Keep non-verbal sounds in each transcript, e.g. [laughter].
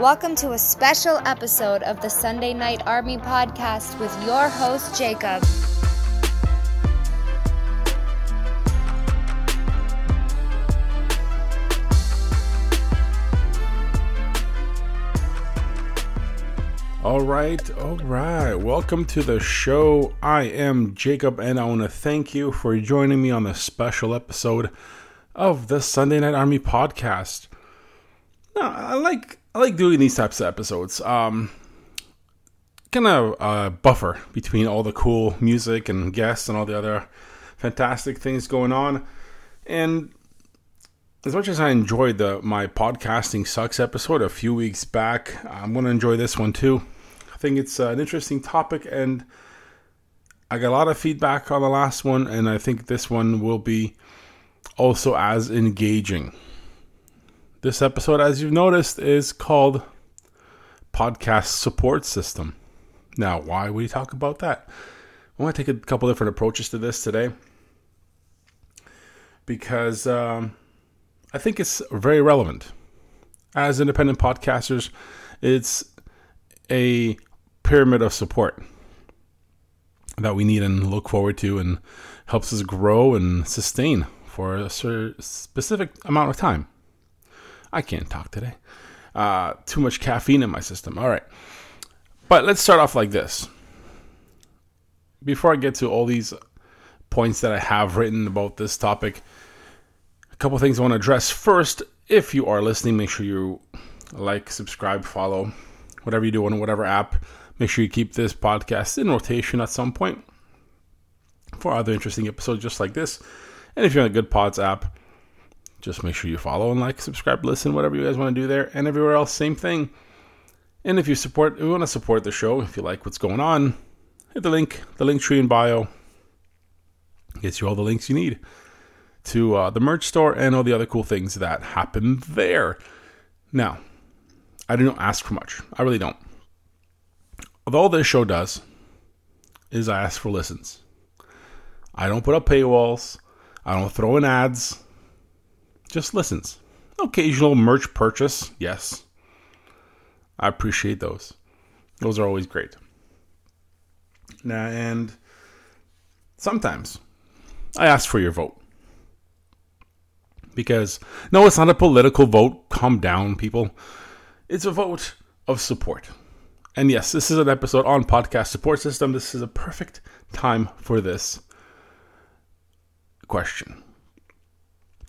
Welcome to a special episode of the Sunday Night Army podcast with your host, Jacob. All right, all right. Welcome to the show. I am Jacob, and I want to thank you for joining me on this special episode of the Sunday Night Army podcast. Now, I like I like doing these types of episodes. Um, kind of uh, buffer between all the cool music and guests and all the other fantastic things going on. And as much as I enjoyed the my podcasting sucks episode a few weeks back, I'm going to enjoy this one too. I think it's uh, an interesting topic, and I got a lot of feedback on the last one, and I think this one will be also as engaging. This episode, as you've noticed, is called Podcast Support System. Now, why would we talk about that? I want to take a couple different approaches to this today because um, I think it's very relevant. As independent podcasters, it's a pyramid of support that we need and look forward to and helps us grow and sustain for a specific amount of time. I can't talk today. Uh, too much caffeine in my system. All right. But let's start off like this. Before I get to all these points that I have written about this topic, a couple things I want to address. First, if you are listening, make sure you like, subscribe, follow, whatever you do on whatever app. Make sure you keep this podcast in rotation at some point for other interesting episodes just like this. And if you're on a Goodpods app, just make sure you follow and like, subscribe, listen, whatever you guys want to do there. And everywhere else, same thing. And if you support, if you want to support the show, if you like what's going on, hit the link, the Linktree in bio. Gets you all the links you need to uh, the merch store and all the other cool things that happen there. Now, I don't ask for much. I really don't. All this show does is I ask for listens. I don't put up paywalls. I don't throw in ads. Just listens. Occasional merch purchase, yes. I appreciate those. Those are always great. Now, and sometimes I ask for your vote. Because, no, it's not a political vote. Calm down, people. It's a vote of support. And yes, this is an episode on podcast support system. This is a perfect time for this question.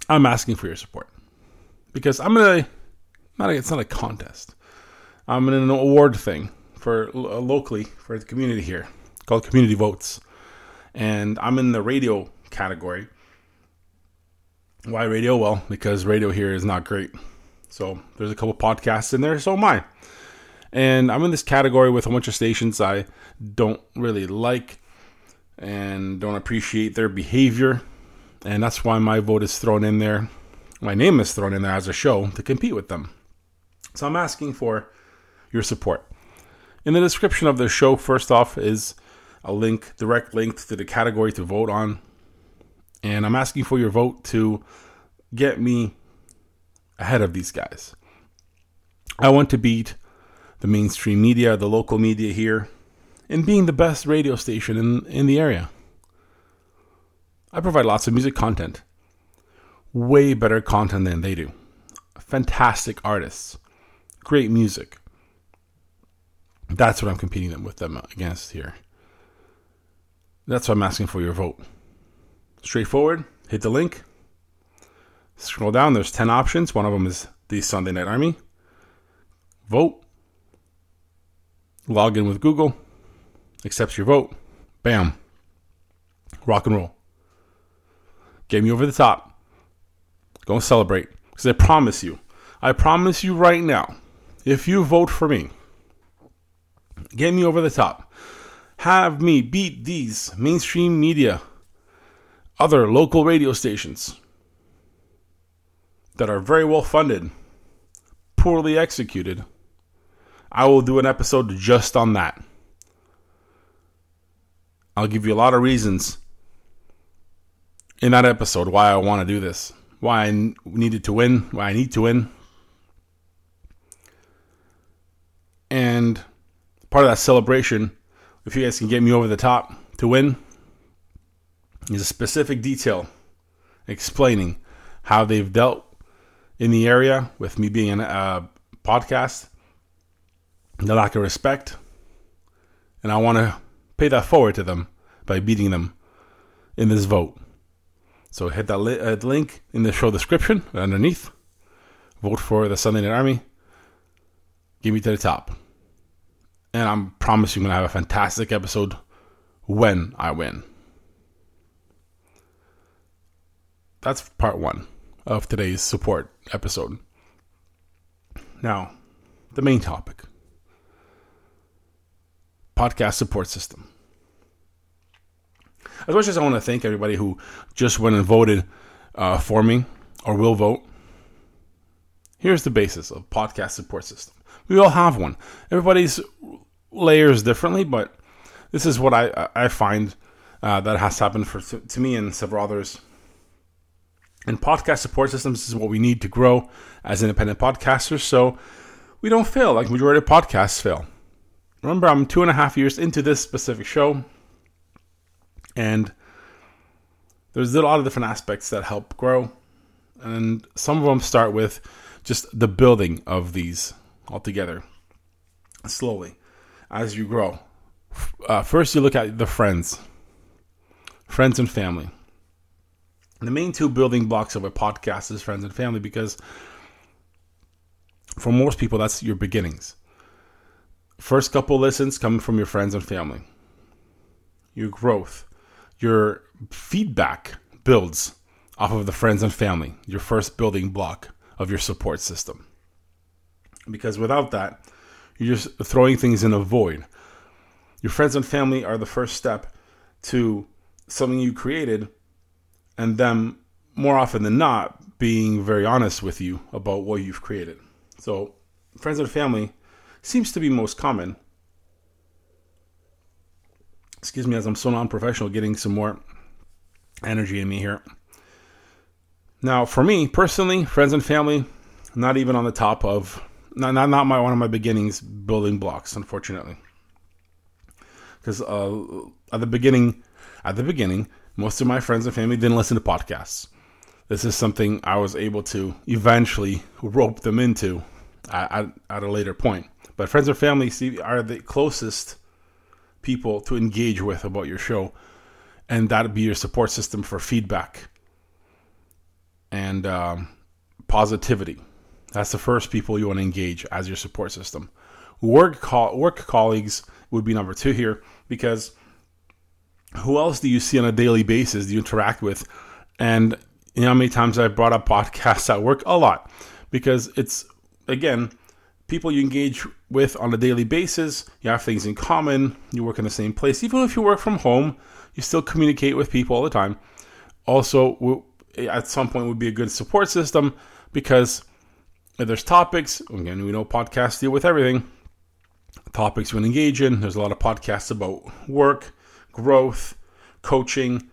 I'm asking for your support because I'm gonna not a, it's not a contest. I'm in an award thing for uh, locally for the community here called Community Votes, and I'm in the radio category. Why radio? Well, because radio here is not great. So there's a couple podcasts in there, so am I. And I'm in this category with a bunch of stations I don't really like and don't appreciate their behavior and that's why my vote is thrown in there. My name is thrown in there as a show to compete with them. So I'm asking for your support. In the description of the show, first off, is a link, direct link to the category to vote on. And I'm asking for your vote to get me ahead of these guys. I want to beat the mainstream media, the local media here, in being the best radio station in, in the area. I provide lots of music content. Way better content than they do. Fantastic artists. Great music. That's what I'm competing them with them against here. That's why I'm asking for your vote. Straightforward, hit the link. Scroll down, there's 10 options. One of them is the Sunday Night Army. Vote. Log in with Google. Accepts your vote. Bam. Rock and roll. Get me over the top. Go and celebrate. Because I promise you, I promise you right now, if you vote for me, get me over the top. Have me beat these mainstream media, other local radio stations that are very well funded, poorly executed. I will do an episode just on that. I'll give you a lot of reasons in that episode why I want to do this, why I needed to win, why I need to win. And part of that celebration, if you guys can get me over the top to win, is a specific detail explaining how they've dealt in the area with me being a podcast, the lack of respect, and I want to pay that forward to them by beating them in this vote. So hit that li- uh, link in the show description underneath. Vote for the Sunday Night Army. Give me to the top. And I'm promising I'm going to have a fantastic episode when I win. That's part one of today's support episode. Now, the main topic podcast support system. As much as I want to thank everybody who just went and voted uh, for me or will vote, here's the basis of podcast support system. We all have one. Everybody's layers differently, but this is what I I find uh, that has happened for to me and several others. And podcast support systems is what we need to grow as independent podcasters, so we don't fail like majority of podcasts fail. Remember, I'm two and a half years into this specific show, and there's a lot of different aspects that help grow, and some of them start with just the building of these altogether slowly as you grow. Uh, first, you look at the friends, friends and family. The main two building blocks of a podcast is friends and family because for most people, that's your beginnings. First couple listens coming from your friends and family. Your growth, your feedback builds off of the friends and family, your first building block of your support system. Because without that, you're just throwing things in a void. Your friends and family are the first step to something you created, and them more often than not being very honest with you about what you've created. So, friends and family seems to be most common. Excuse me, as I'm so non professional, getting some more energy in me here. Now, for me personally, friends and family, not even on the top of, not, not, not my one of my beginnings building blocks, unfortunately. Because uh, at the beginning, at the beginning, most of my friends and family didn't listen to podcasts. This is something I was able to eventually rope them into at, at a later point. But friends and family see, are the closest people to engage with about your show, and that'd be your support system for feedback and um, positivity. That's the first people you want to engage as your support system. Work co- work colleagues would be number two here because who else do you see on a daily basis? Do you interact with? And you know how many times I've brought up podcasts at work? A lot because it's again people you engage with on a daily basis. You have things in common. You work in the same place. Even if you work from home, you still communicate with people all the time. Also, at some point, would be a good support system because if there's topics, again, we know podcasts deal with everything. Topics we engage in. There's a lot of podcasts about work, growth, coaching.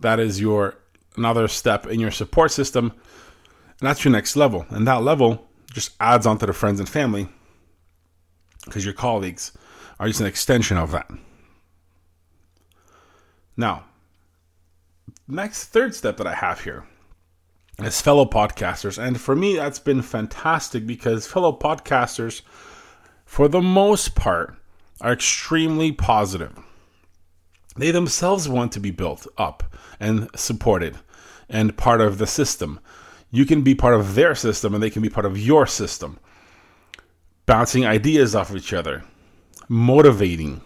That is your another step in your support system. And that's your next level. And that level just adds on to the friends and family because your colleagues are just an extension of that. Now, next third step that I have here is fellow podcasters. And for me, that's been fantastic because fellow podcasters, for the most part, are extremely positive. They themselves want to be built up and supported and part of the system. You can be part of their system and they can be part of your system. Bouncing ideas off of each other, motivating,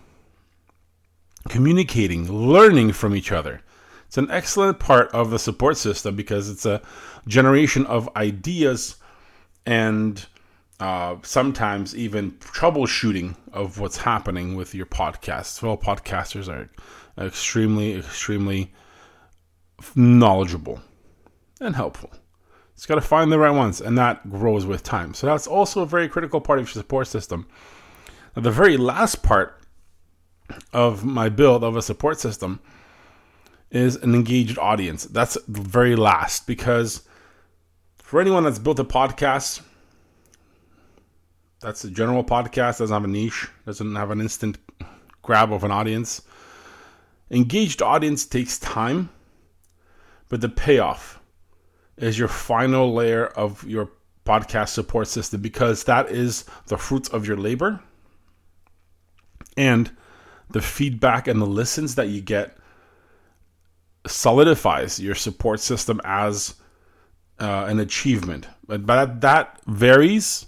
communicating, learning from each other. It's an excellent part of the support system because it's a generation of ideas and uh, sometimes even troubleshooting of what's happening with your podcast. Well, podcasters are extremely, extremely knowledgeable and helpful. It's got to find the right ones, and that grows with time. So that's also a very critical part of your support system. Now, the very last part of my build of a support system is an engaged audience. That's the very last because for anyone that's built a podcast, That's a general podcast, doesn't have a niche, doesn't have an instant grab of an audience. Engaged audience takes time, but the payoff is your final layer of your podcast support system because that is the fruits of your labor and the feedback and the listens that you get solidifies your support system as uh, an achievement. But, but that varies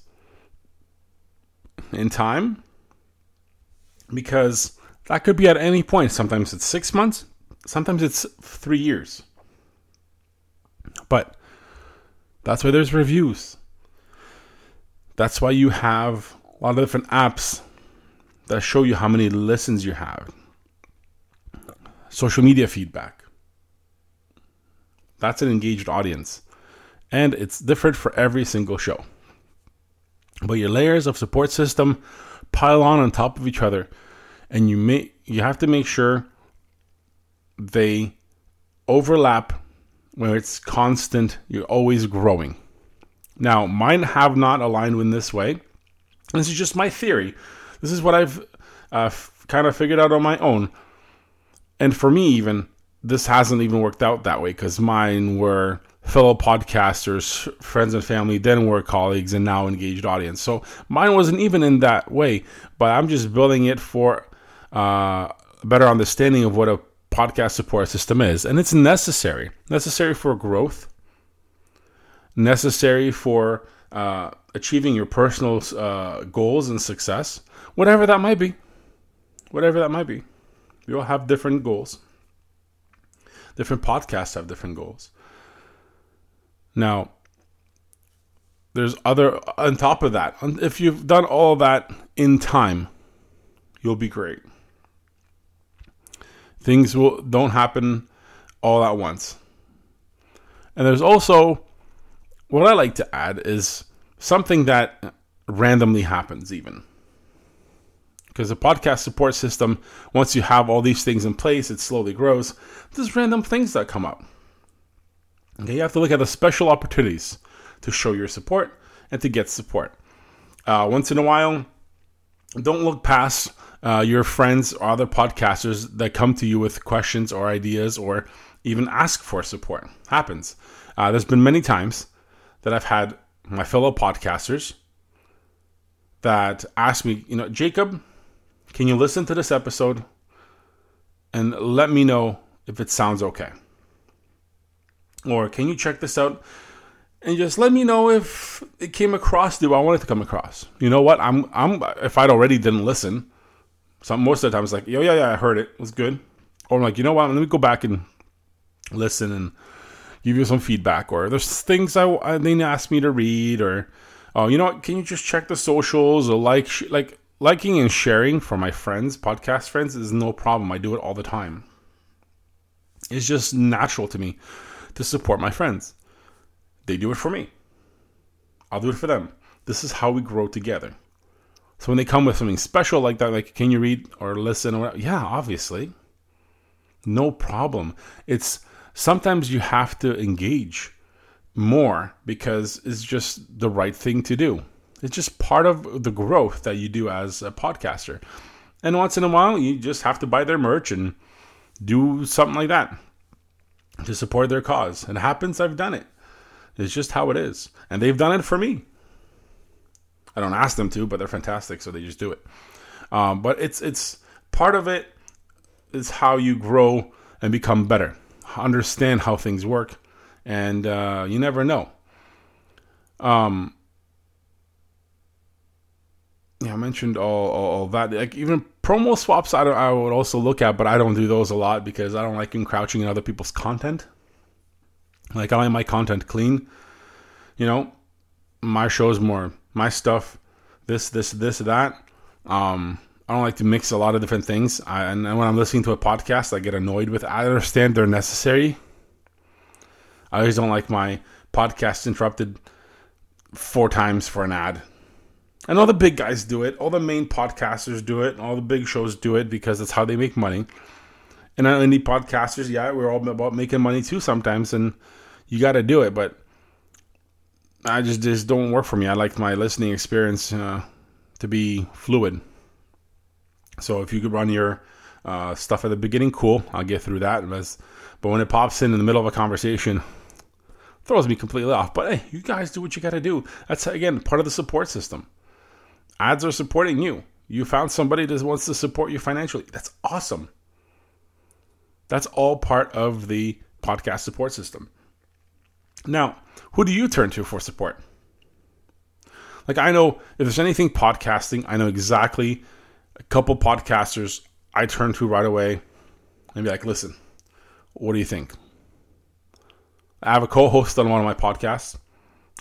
in time because that could be at any point. Sometimes it's six months, sometimes it's three years. But that's why there's reviews. That's why you have a lot of different apps that show you how many listens you have. Social media feedback. That's an engaged audience. And it's different for every single show. But your layers of support system pile on on top of each other and you make you have to make sure they overlap where it's constant, you're always growing. Now, mine have not aligned in this way. This is just my theory. This is what I've uh, f- kind of figured out on my own. And for me, even, this hasn't even worked out that way because mine were fellow podcasters, friends and family, then were colleagues, and now engaged audience. So mine wasn't even in that way, but I'm just building it for uh, a better understanding of what a podcast support system is. And it's necessary, necessary for growth, necessary for uh, achieving your personal uh, goals and success, whatever that might be. Whatever that might be. We all have different goals. Different podcasts have different goals. Now, there's other, on top of that, if you've done all that in time, you'll be great. Things will don't happen all at once. And there's also what I like to add is something that randomly happens even. Because the podcast support system, once you have all these things in place, it slowly grows. There's random things that come up. Okay, you have to look at the special opportunities to show your support and to get support. Uh, once in a while, don't look past uh, your friends or other podcasters that come to you with questions or ideas or even ask for support. Happens. Uh, there's been many times that I've had my fellow podcasters that ask me, you know, Jacob, can you listen to this episode and let me know if it sounds okay? Or can you check this out and just let me know if it came across the way I wanted to come across? You know what? I'm I'm if I'd already didn't listen, some most of the time it's like, yo, yeah, yeah, I heard it. It was good. Or I'm like, you know what? Let me go back and listen and give you some feedback. Or there's things I, I they ask me to read. Or oh, you know what? Can you just check the socials or like like liking and sharing for my friends, podcast friends, is no problem. I do it all the time. It's just natural to me to support my friends. They do it for me. I'll do it for them. This is how we grow together. So when they come with something special like that, like can you read or listen or whatever, yeah, obviously. No problem. It's sometimes you have to engage more because it's just the right thing to do. It's just part of the growth that you do as a podcaster. And once in a while, you just have to buy their merch and do something like that to support their cause. It happens, I've done it. It's just how it is. And they've done it for me. I don't ask them to, but they're fantastic, so they just do it. Um, but it's it's part of it is how you grow and become better, understand how things work, and uh, you never know. Um, yeah, I mentioned all, all, all that. Like even promo swaps, I, I would also look at, but I don't do those a lot because I don't like encroaching in other people's content. Like I like my content clean. You know, my show is more my stuff, this, this, this, that. Um, I don't like to mix a lot of different things. I, and when I'm listening to a podcast, I get annoyed with. It. I understand they're necessary. I always don't like my podcast interrupted four times for an ad. And all the big guys do it. All the main podcasters do it. All the big shows do it because that's how they make money. And indie podcasters, yeah, we're all about making money too sometimes, and you got to do it. But I just just don't work for me. I like my listening experience uh, to be fluid. So if you could run your uh, stuff at the beginning, cool. I'll get through that. But when it pops in in the middle of a conversation, throws me completely off. But hey, you guys do what you got to do. That's again part of the support system. Ads are supporting you. You found somebody that wants to support you financially. That's awesome. That's all part of the podcast support system. Now, who do you turn to for support? Like, I know if there's anything podcasting, I know exactly a couple podcasters I turn to right away and be like, listen, what do you think? I have a co host on one of my podcasts.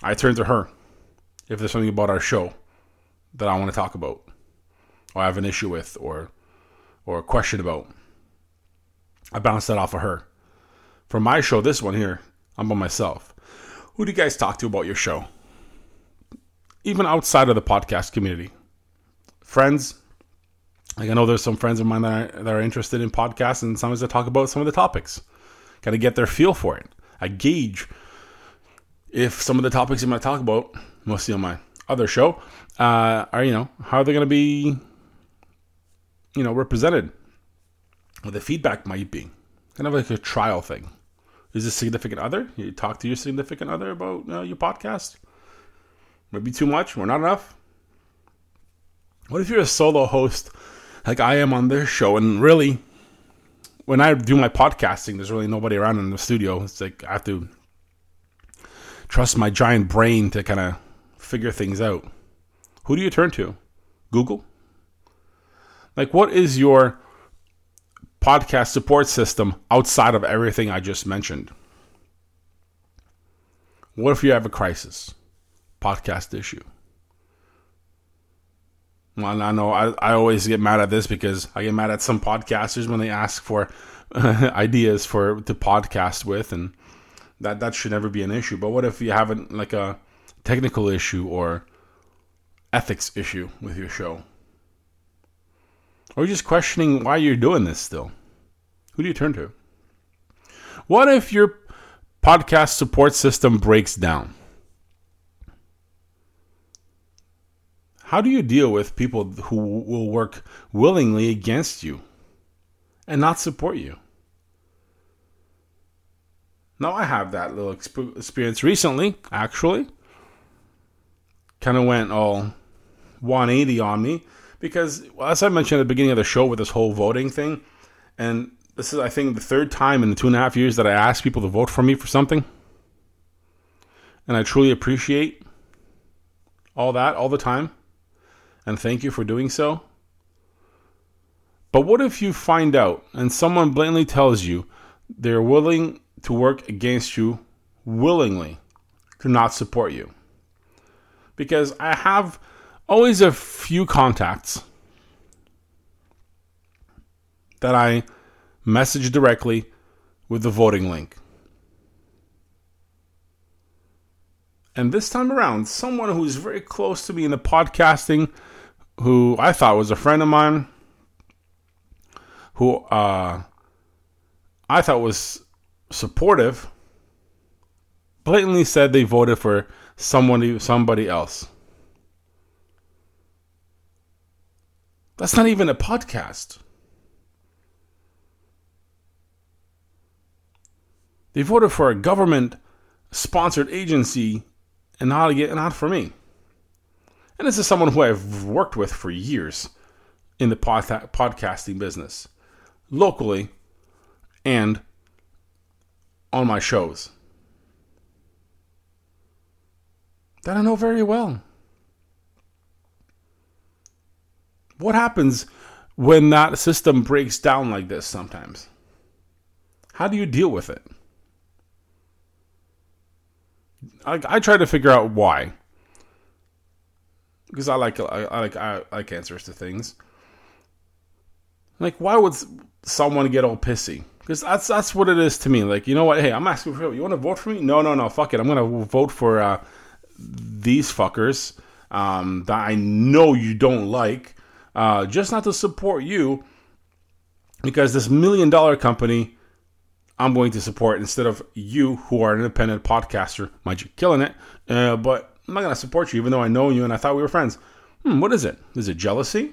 I turn to her if there's something about our show that I want to talk about or I have an issue with or or a question about. I bounce that off of her. For my show, this one here, I'm by myself. Who do you guys talk to about your show? Even outside of the podcast community. Friends. Like I know there's some friends of mine that are, that are interested in podcasts and sometimes I talk about some of the topics. Kind of get their feel for it. I gauge if some of the topics I'm going to talk about, mostly on my other show, uh, are, you know, how are they going to be you know, represented. What the feedback might be. Kind of like a trial thing. Is this significant other? You talk to your significant other about uh, your podcast? Maybe too much or not enough? What if you're a solo host like I am on this show and really when I do my podcasting, there's really nobody around in the studio. It's like I have to trust my giant brain to kind of figure things out. Who do you turn to? Google? Like, what is your podcast support system outside of everything I just mentioned? What if you have a crisis? Podcast issue. Well, I know I, I always get mad at this because I get mad at some podcasters when they ask for [laughs] ideas for to podcast with, and that that should never be an issue. But what if you have a, like a technical issue or ethics issue with your show? Or just questioning why you're doing this still. Who do you turn to? What if your podcast support system breaks down? How do you deal with people who will work willingly against you and not support you? Now, I have that little experience recently, actually. Kind of went all 180 on me because as I mentioned at the beginning of the show with this whole voting thing, and this is I think the third time in the two and a half years that I asked people to vote for me for something, and I truly appreciate all that all the time, and thank you for doing so. But what if you find out and someone blatantly tells you they're willing to work against you willingly to not support you? Because I have always a few contacts that I message directly with the voting link. And this time around, someone who's very close to me in the podcasting, who I thought was a friend of mine, who uh, I thought was supportive, blatantly said they voted for somebody somebody else. That's not even a podcast. They voted for a government sponsored agency and not, get not for me. And this is someone who I've worked with for years in the pod- podcasting business, locally and on my shows. That I know very well. What happens when that system breaks down like this sometimes? How do you deal with it? I, I try to figure out why. Because I like I, I like I like answers to things. Like why would someone get all pissy? Because that's that's what it is to me. Like you know what? Hey, I'm asking for you want to vote for me? No, no, no. Fuck it. I'm gonna vote for uh, these fuckers um, that I know you don't like uh, just not to support you because this million dollar company I'm going to support instead of you who are an independent podcaster. Mind you, killing it, uh, but I'm not going to support you even though I know you and I thought we were friends. Hmm, what is it? Is it jealousy?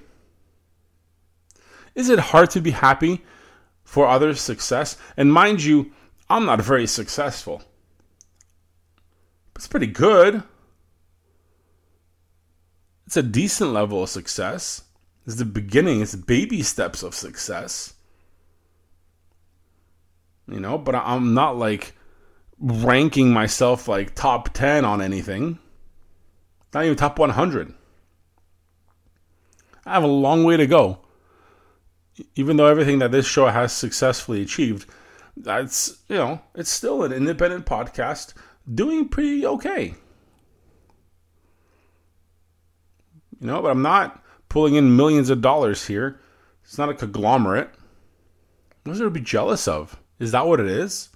Is it hard to be happy for others' success? And mind you, I'm not very successful. It's pretty good. It's a decent level of success. It's the beginning, it's baby steps of success. You know, but I'm not like ranking myself like top 10 on anything. Not even top 100. I have a long way to go. Even though everything that this show has successfully achieved, that's, you know, it's still an independent podcast doing pretty okay. You know, but I'm not pulling in millions of dollars here. It's not a conglomerate. What is there to be jealous of? Is that what it is?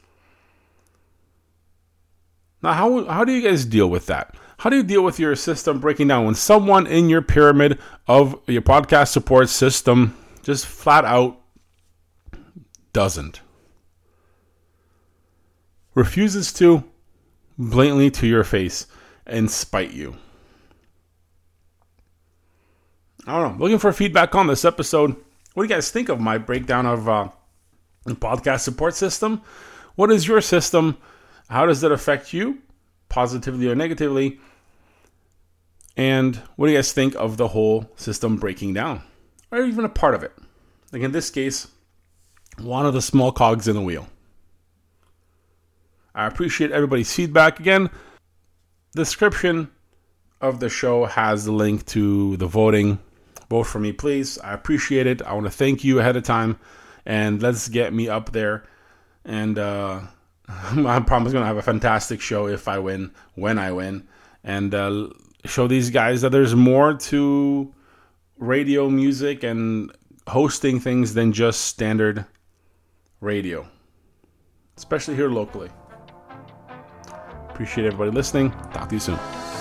Now, how, how do you guys deal with that? How do you deal with your system breaking down when someone in your pyramid of your podcast support system just flat out doesn't? Refuses to blatantly to your face and spite you. I don't know. Looking for feedback on this episode. What do you guys think of my breakdown of uh, the podcast support system? What is your system? How does it affect you, positively or negatively? And what do you guys think of the whole system breaking down, or even a part of it? Like in this case, one of the small cogs in the wheel. I appreciate everybody's feedback. Again, description of the show has the link to the voting. Vote for me, please. I appreciate it. I want to thank you ahead of time, and let's get me up there. And uh, [laughs] I promise going to have a fantastic show if I win, when I win, and uh, show these guys that there's more to radio music and hosting things than just standard radio, especially here locally. Appreciate everybody listening. Talk to you soon.